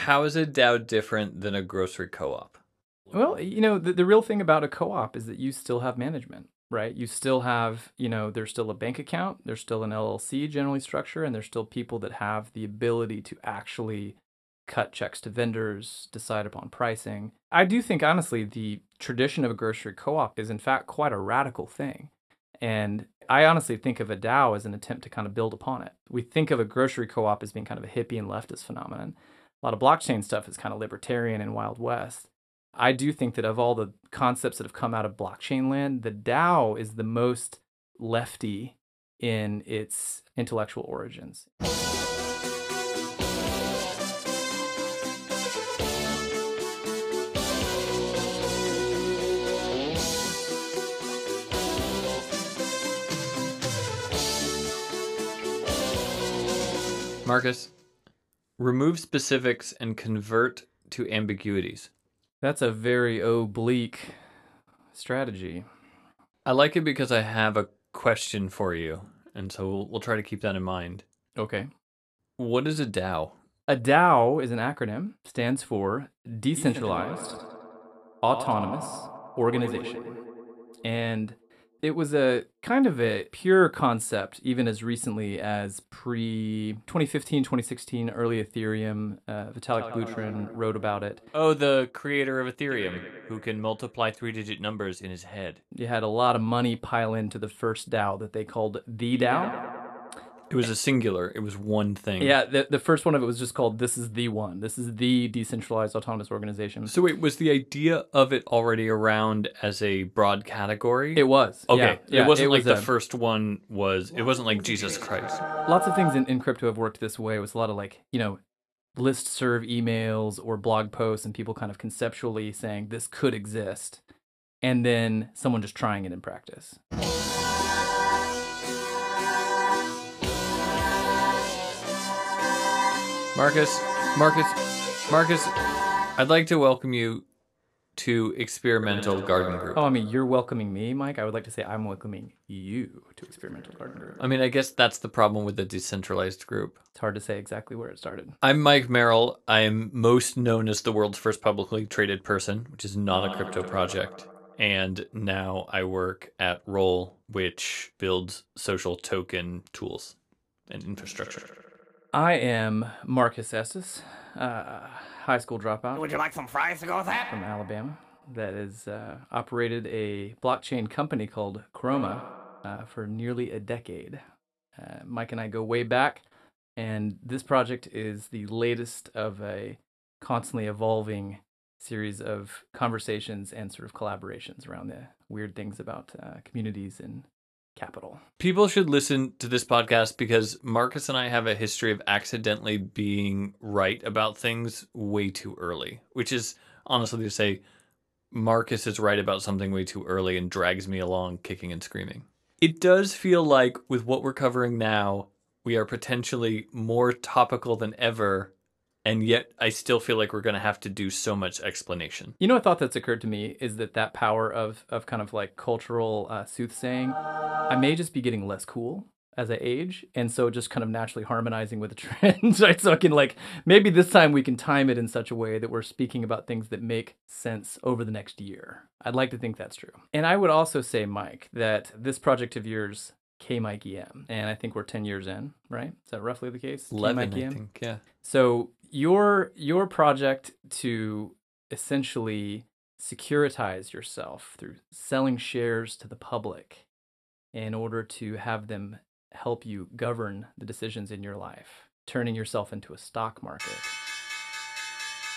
How is a DAO different than a grocery co-op? Well, you know, the, the real thing about a co-op is that you still have management, right? You still have, you know, there's still a bank account, there's still an LLC generally structure, and there's still people that have the ability to actually cut checks to vendors, decide upon pricing. I do think, honestly, the tradition of a grocery co-op is in fact quite a radical thing. And I honestly think of a DAO as an attempt to kind of build upon it. We think of a grocery co op as being kind of a hippie and leftist phenomenon. A lot of blockchain stuff is kind of libertarian and Wild West. I do think that of all the concepts that have come out of blockchain land, the DAO is the most lefty in its intellectual origins. Marcus, remove specifics and convert to ambiguities. That's a very oblique strategy. I like it because I have a question for you, and so we'll, we'll try to keep that in mind. Okay. What is a DAO? A DAO is an acronym, stands for Decentralized Autonomous Organization. And it was a kind of a pure concept even as recently as pre 2015 2016 early ethereum uh, vitalik buterin wrote about it. Oh, the creator of Ethereum, who can multiply three digit numbers in his head. you had a lot of money pile into the first dao that they called the dao It was a singular, it was one thing. yeah the, the first one of it was just called this is the one this is the decentralized autonomous organization So, wait, was the idea of it already around as a broad category? it was Okay, yeah, yeah, it wasn't was like the a- first one was. It wasn't like Jesus Christ. lots of things in, in crypto have worked this way. It was a lot of like, you know, listserv emails or blog posts and people kind of conceptually saying this could exist. And then someone just trying it in practice. Marcus, Marcus, Marcus, I'd like to welcome you to Experimental Garden Group. Oh, I mean, you're welcoming me, Mike. I would like to say I'm welcoming you to Experimental Garden Group. I mean, I guess that's the problem with the decentralized group. It's hard to say exactly where it started. I'm Mike Merrill. I am most known as the world's first publicly traded person, which is not a crypto project. And now I work at Roll, which builds social token tools and infrastructure. I am Marcus Estes, uh, high school dropout. Would you like some fries to go with that? from Alabama that has uh, operated a blockchain company called Chroma uh, for nearly a decade. Uh, Mike and I go way back, and this project is the latest of a constantly evolving series of conversations and sort of collaborations around the weird things about uh, communities and capital. People should listen to this podcast because Marcus and I have a history of accidentally being right about things way too early, which is honestly to say, Marcus is right about something way too early and drags me along kicking and screaming. It does feel like, with what we're covering now, we are potentially more topical than ever, and yet I still feel like we're going to have to do so much explanation. You know, a thought that's occurred to me is that that power of of kind of like cultural uh, soothsaying, I may just be getting less cool as I age, and so just kind of naturally harmonizing with the trends, right? So I can like maybe this time we can time it in such a way that we're speaking about things that make sense over the next year. I'd like to think that's true, and I would also say, Mike, that this project of yours. KmikeyM, and I think we're ten years in, right? Is that roughly the case? Eleven, K-Mike I EM? think. Yeah. So your your project to essentially securitize yourself through selling shares to the public in order to have them help you govern the decisions in your life, turning yourself into a stock market.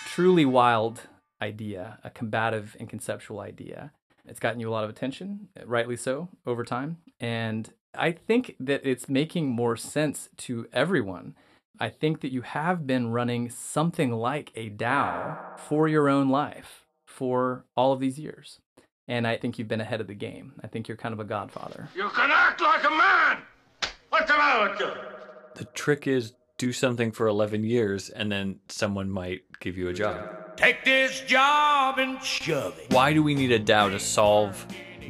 Truly wild idea, a combative and conceptual idea. It's gotten you a lot of attention, rightly so, over time. And I think that it's making more sense to everyone. I think that you have been running something like a DAO for your own life for all of these years. And I think you've been ahead of the game. I think you're kind of a godfather. You can act like a man! What's the matter with you? The trick is do something for 11 years and then someone might give you a job. Take this job and shove it. Why do we need a DAO to solve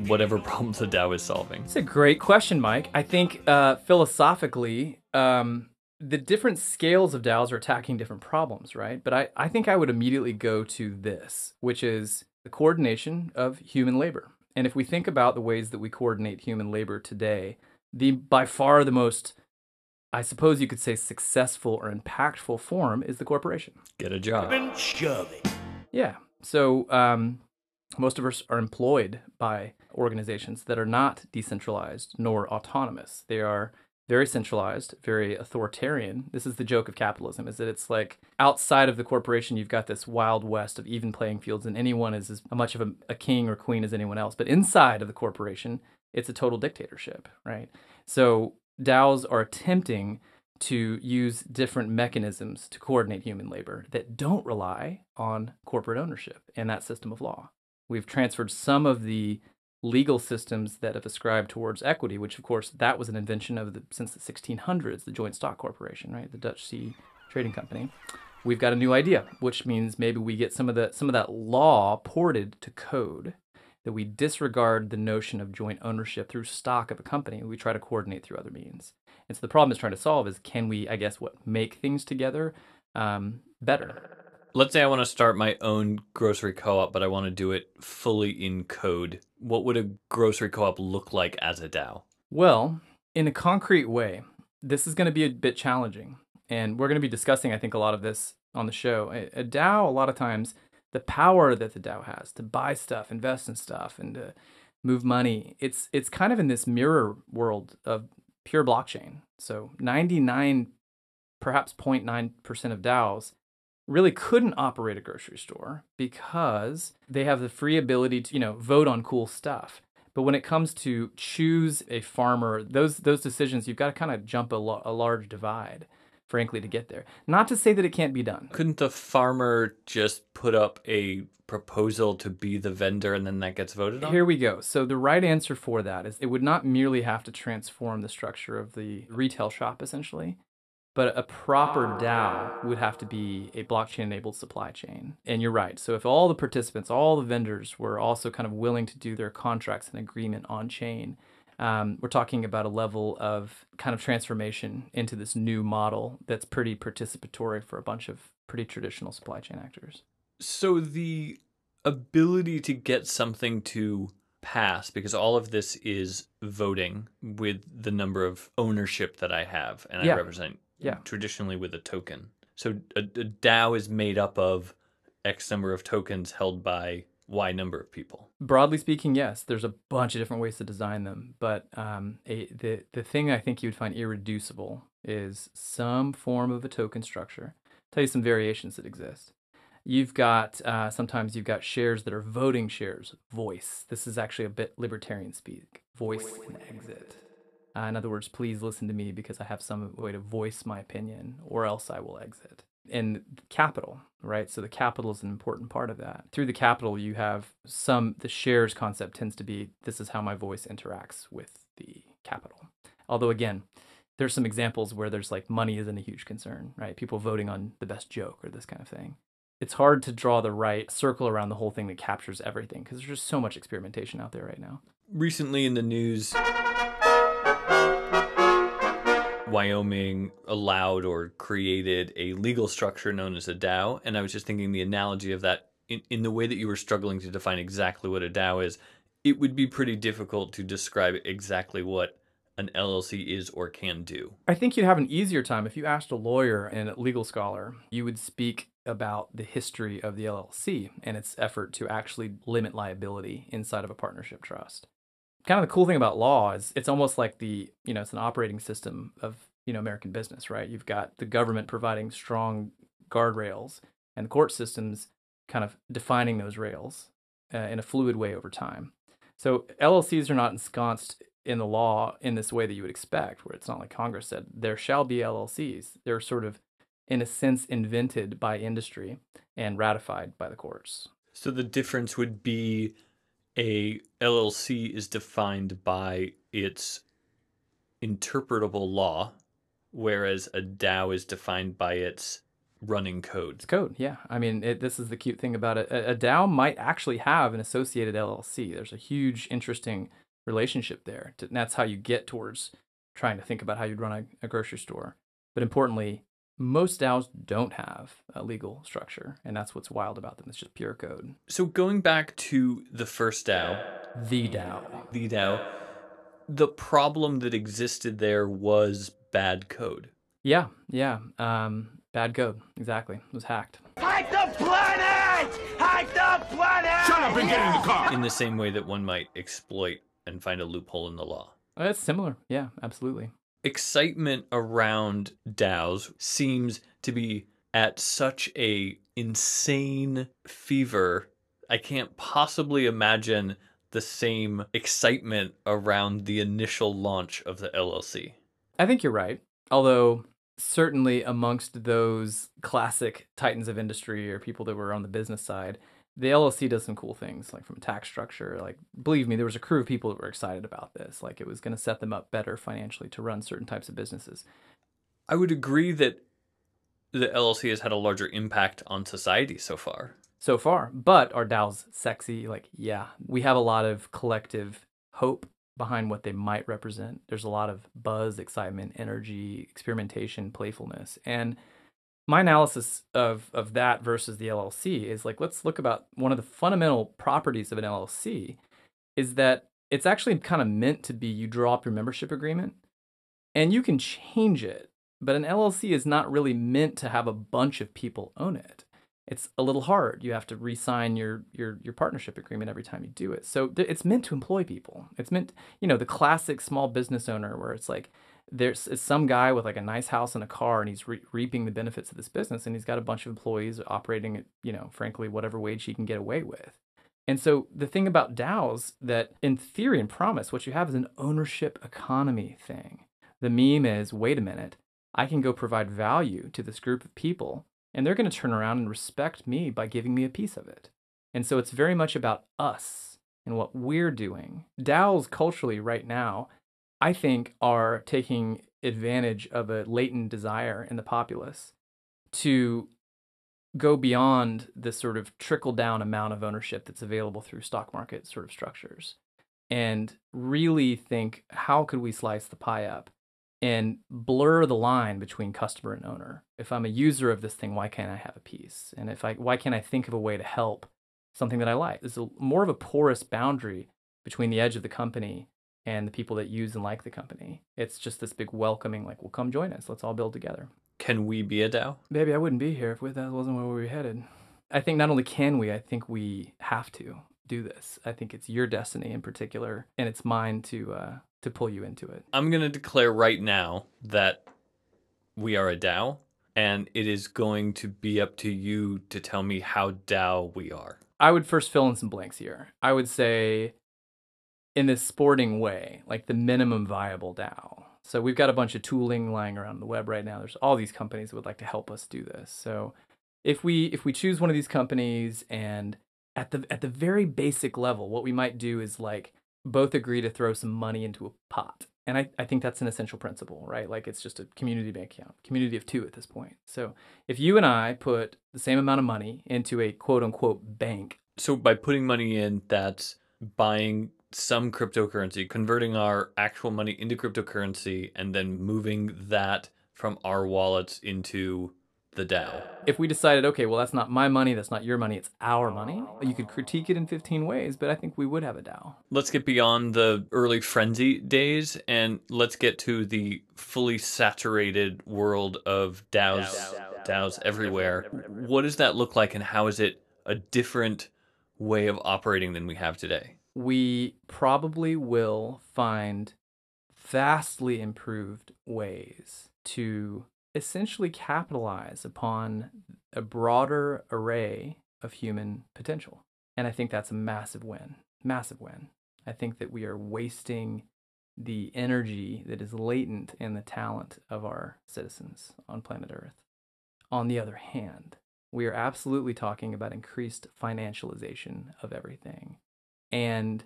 whatever problems the DAO is solving? It's a great question, Mike. I think uh, philosophically, um, the different scales of DAOs are attacking different problems, right? But I, I think I would immediately go to this, which is the coordination of human labor. And if we think about the ways that we coordinate human labor today, the by far the most I suppose you could say successful or impactful form is the corporation. Get a job. Yeah. So um, most of us are employed by organizations that are not decentralized nor autonomous. They are very centralized, very authoritarian. This is the joke of capitalism: is that it's like outside of the corporation, you've got this wild west of even playing fields, and anyone is as much of a, a king or queen as anyone else. But inside of the corporation, it's a total dictatorship, right? So DAOs are attempting to use different mechanisms to coordinate human labor that don't rely on corporate ownership and that system of law. We've transferred some of the legal systems that have ascribed towards equity, which of course that was an invention of the since the 1600s, the joint stock corporation, right, the Dutch Sea Trading Company. We've got a new idea, which means maybe we get some of the some of that law ported to code that we disregard the notion of joint ownership through stock of a company. We try to coordinate through other means. And so the problem is trying to solve is can we, I guess, what make things together um, better? Let's say I want to start my own grocery co-op, but I want to do it fully in code. What would a grocery co-op look like as a DAO? Well, in a concrete way, this is going to be a bit challenging. And we're going to be discussing, I think, a lot of this on the show. A, DAO, a lot of times, the power that the DAO has to buy stuff, invest in stuff, and to move money. It's it's kind of in this mirror world of pure blockchain. So 99, perhaps 0.9% of DAOs really couldn't operate a grocery store because they have the free ability to, you know, vote on cool stuff. But when it comes to choose a farmer, those those decisions you've got to kind of jump a, lo- a large divide frankly, to get there. Not to say that it can't be done. Couldn't the farmer just put up a proposal to be the vendor and then that gets voted on? Here we go. So the right answer for that is it would not merely have to transform the structure of the retail shop essentially, but a proper DAO would have to be a blockchain enabled supply chain. And you're right. So if all the participants, all the vendors were also kind of willing to do their contracts and agreement on chain, um, we're talking about a level of kind of transformation into this new model that's pretty participatory for a bunch of pretty traditional supply chain actors. So the ability to get something to pass, because all of this is voting with the number of ownership that I have, and Yeah. I represent Yeah. traditionally with a token. So a, a DAO is made up of X number of tokens held by Y number of people. Broadly speaking, yes, there's a bunch of different ways to design them, but um, a, the the thing I think you would find irreducible is some form of a token structure. tell you some variations that exist. You've got uh, sometimes you've got shares that are voting shares, voice. This is actually a bit libertarian speak. Voice and exit. Uh, in other words, please listen to me because I have some way to voice my opinion, or else I will exit. And capital, right? So the capital is an important part of that. Through the capital, you have some, the shares concept tends to be this is how my voice interacts with the capital. Although, again, there's some examples where there's like money isn't a huge concern, right? People voting on the best joke or this kind of thing. It's hard to draw the right circle around the whole thing that captures everything because there's just so much experimentation out there right now. Recently in the news, Wyoming allowed or created a legal structure known as a DAO. And I was just thinking the analogy of that in, in the way that you were struggling to define exactly what a DAO is, it would be pretty difficult to describe exactly what an LLC is or can do. I think you'd have an easier time if you asked a lawyer and a legal scholar. You would speak about the history of the LLC and its effort to actually limit liability inside of a partnership trust. Kind of the cool thing about law is it's almost like the, you know, it's an operating system of, you know, American business, right? You've got the government providing strong guardrails and the court systems kind of defining those rails uh, in a fluid way over time. So LLCs are not ensconced in the law in this way that you would expect, where it's not like Congress said there shall be LLCs. They're sort of, in a sense, invented by industry and ratified by the courts. So the difference would be a LLC is defined by its interpretable law, whereas a DAO is defined by its running code. It's code, yeah. I mean, it, this is the cute thing about it. A, a DAO might actually have an associated LLC. There's a huge, interesting relationship there. And that's how you get towards trying to think about how you'd run a, a grocery store. But importantly, most DAOs don't have a legal structure, and that's what's wild about them. It's just pure code. So going back to the first DAO, The DAO. the DAO, the problem that existed there was bad code. Yeah, yeah. Um, bad code. Exactly. It was hacked. Hack the planet! Hack the planet! Shut up and get in the car. In the same way that one might exploit and find a loophole in the law. That's similar. Yeah, absolutely. Excitement around DAOs seems to be at such a insane fever. I can't possibly imagine the same excitement around the initial launch of the LLC. I think you're right. Although certainly amongst those classic titans of industry or people that were on the business side, the LLC does some cool things, like from a tax structure. Like, believe me, there was a crew of people that were excited about this. Like, it was going to set them up better financially to run certain types of businesses. I would agree that the LLC has had a larger impact on society so far. so far. But are DAOs sexy? Like, yeah, we have a lot of collective hope behind what they might represent. There's a lot of buzz, excitement, energy, experimentation, playfulness. And my analysis of of that versus the LLC is like let's look about one of the fundamental properties of an LLC is that it's actually kind of meant to be you draw up your membership agreement and you can change it. But an LLC is not really meant to have a bunch of people own it it's a little hard. You have to re-sign your your your partnership agreement every time you do it. So th- it's meant to employ people. It's meant, you know, the classic small business owner where it's like there's some guy with like a nice house and a car and he's re- reaping the benefits of this business and he's got a bunch of employees operating at, you know, frankly whatever wage he can get away with. And so the thing about DAOs that in theory and promise what you have is an ownership economy thing. The meme is, wait a minute, I can go provide value to this group of people and they're going to turn around and respect me by giving me a piece of it. And so it's very much about us and what we're doing. DAOs culturally right now, I think, are taking advantage of a latent desire in the populace to go beyond the sort of trickle down amount of ownership that's available through stock market sort of structures and really think how could we slice the pie up and blur the line between customer and owner. If I'm a user of this thing, why can't I have a piece? And if I why can't I think of a way to help something that I like? There's a, more of a porous boundary between the edge of the company and the people that use and like the company. It's just this big welcoming, like, well, come join us. Let's all build together. Can we be a DAO? Maybe I wouldn't be here if that wasn't where we were headed. I think not only can we, I think we have to do this. I think it's your destiny in particular, and it's mine to uh, to pull you into it. I'm going to declare right now that we are a DAO, and it is going to be up to you to tell me how DAO we are. I would first fill in some blanks here. I would say, in this sporting way, like the minimum viable DAO. So we've got a bunch of tooling lying around the web right now. There's all these companies that would like to help us do this. So if we if we choose one of these companies and at the at the very basic level, what we might do is like both agree to throw some money into a pot. And I, I think that's an essential principle, right? Like it's just a community bank account, community of two at this point. So if you and I put the same amount of money into a quote unquote bank, So by putting money in, that's buying some cryptocurrency, converting our actual money into cryptocurrency, and then moving that from our wallets into the DAO. if we decided, okay, well, that's not my money, that's not your money, it's our money, you could critique it in 15 ways, but I think we would have a DAO. Let's get beyond the early frenzy days and let's get to the fully saturated world of DAOs, DAOs everywhere. What does that look like and how is it a different way of operating than we have today? We probably will find vastly improved ways to essentially capitalize upon a broader array of human potential. And I think that's a massive win. Massive win. I think that we are wasting the energy that is latent in the talent of our citizens on planet Earth. On the other hand, we are absolutely talking about increased financialization of everything. And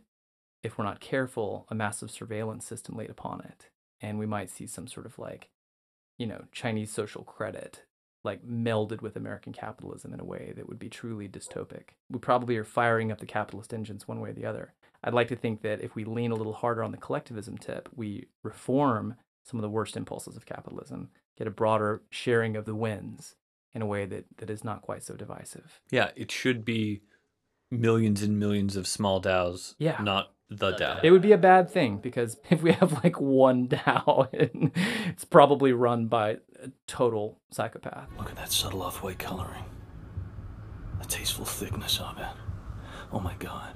if we're not careful, a massive surveillance system laid upon it. And we might see some sort of like, you know, Chinese social credit like melded with American capitalism in a way that would be truly dystopic. We probably are firing up the capitalist engines one way or the other. I'd like to think that if we lean a little harder on the collectivism tip, we reform some of the worst impulses of capitalism get a broader sharing of the wins in a way that, that is not quite so divisive. Yeah, it should be millions and millions of small DAOs, Yeah. not the DAO. It would be a bad thing because if we have like one DAO, it's probably run by a total psychopath. Look at that subtle off-white coloring. The tasteful thickness of it. Oh my god.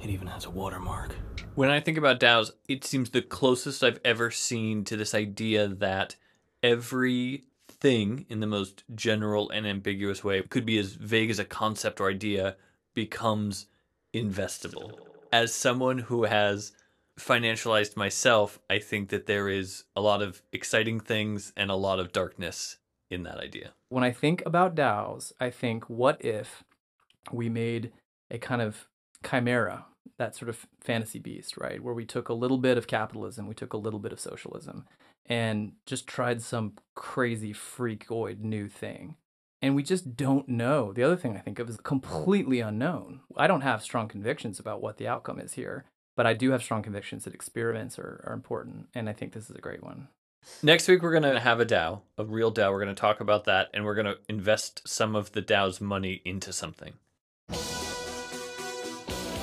It even has a watermark. When I think about DAOs, it seems the closest I've ever seen to this idea that every thing in the most general and ambiguous way could be as vague as a concept or idea becomes investable. As someone who has financialized myself, I think that there is a lot of exciting things and a lot of darkness in that idea. When I think about DAOs, I think, what if we made a kind of chimera, that sort of fantasy beast, right? Where we took a little bit of capitalism, we took a little bit of socialism, and just tried some crazy freakoid new thing. And we just don't know. The other thing I think of is completely unknown. I don't have strong convictions about what the outcome is here, but I do have strong convictions that experiments are, are important. And I think this is a great one. Next week, we're going to have a DAO, a real DAO. We're going to talk about that, and we're going to invest some of the DAO's money into something.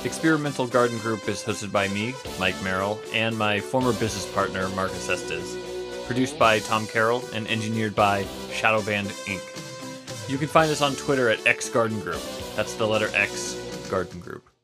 Experimental Garden Group is hosted by me, Mike Merrill, and my former business partner, Marcus Estes. Produced by Tom Carroll and engineered by Shadowband Inc. You can find us on Twitter at X Garden Group. That's the letter X Garden Group.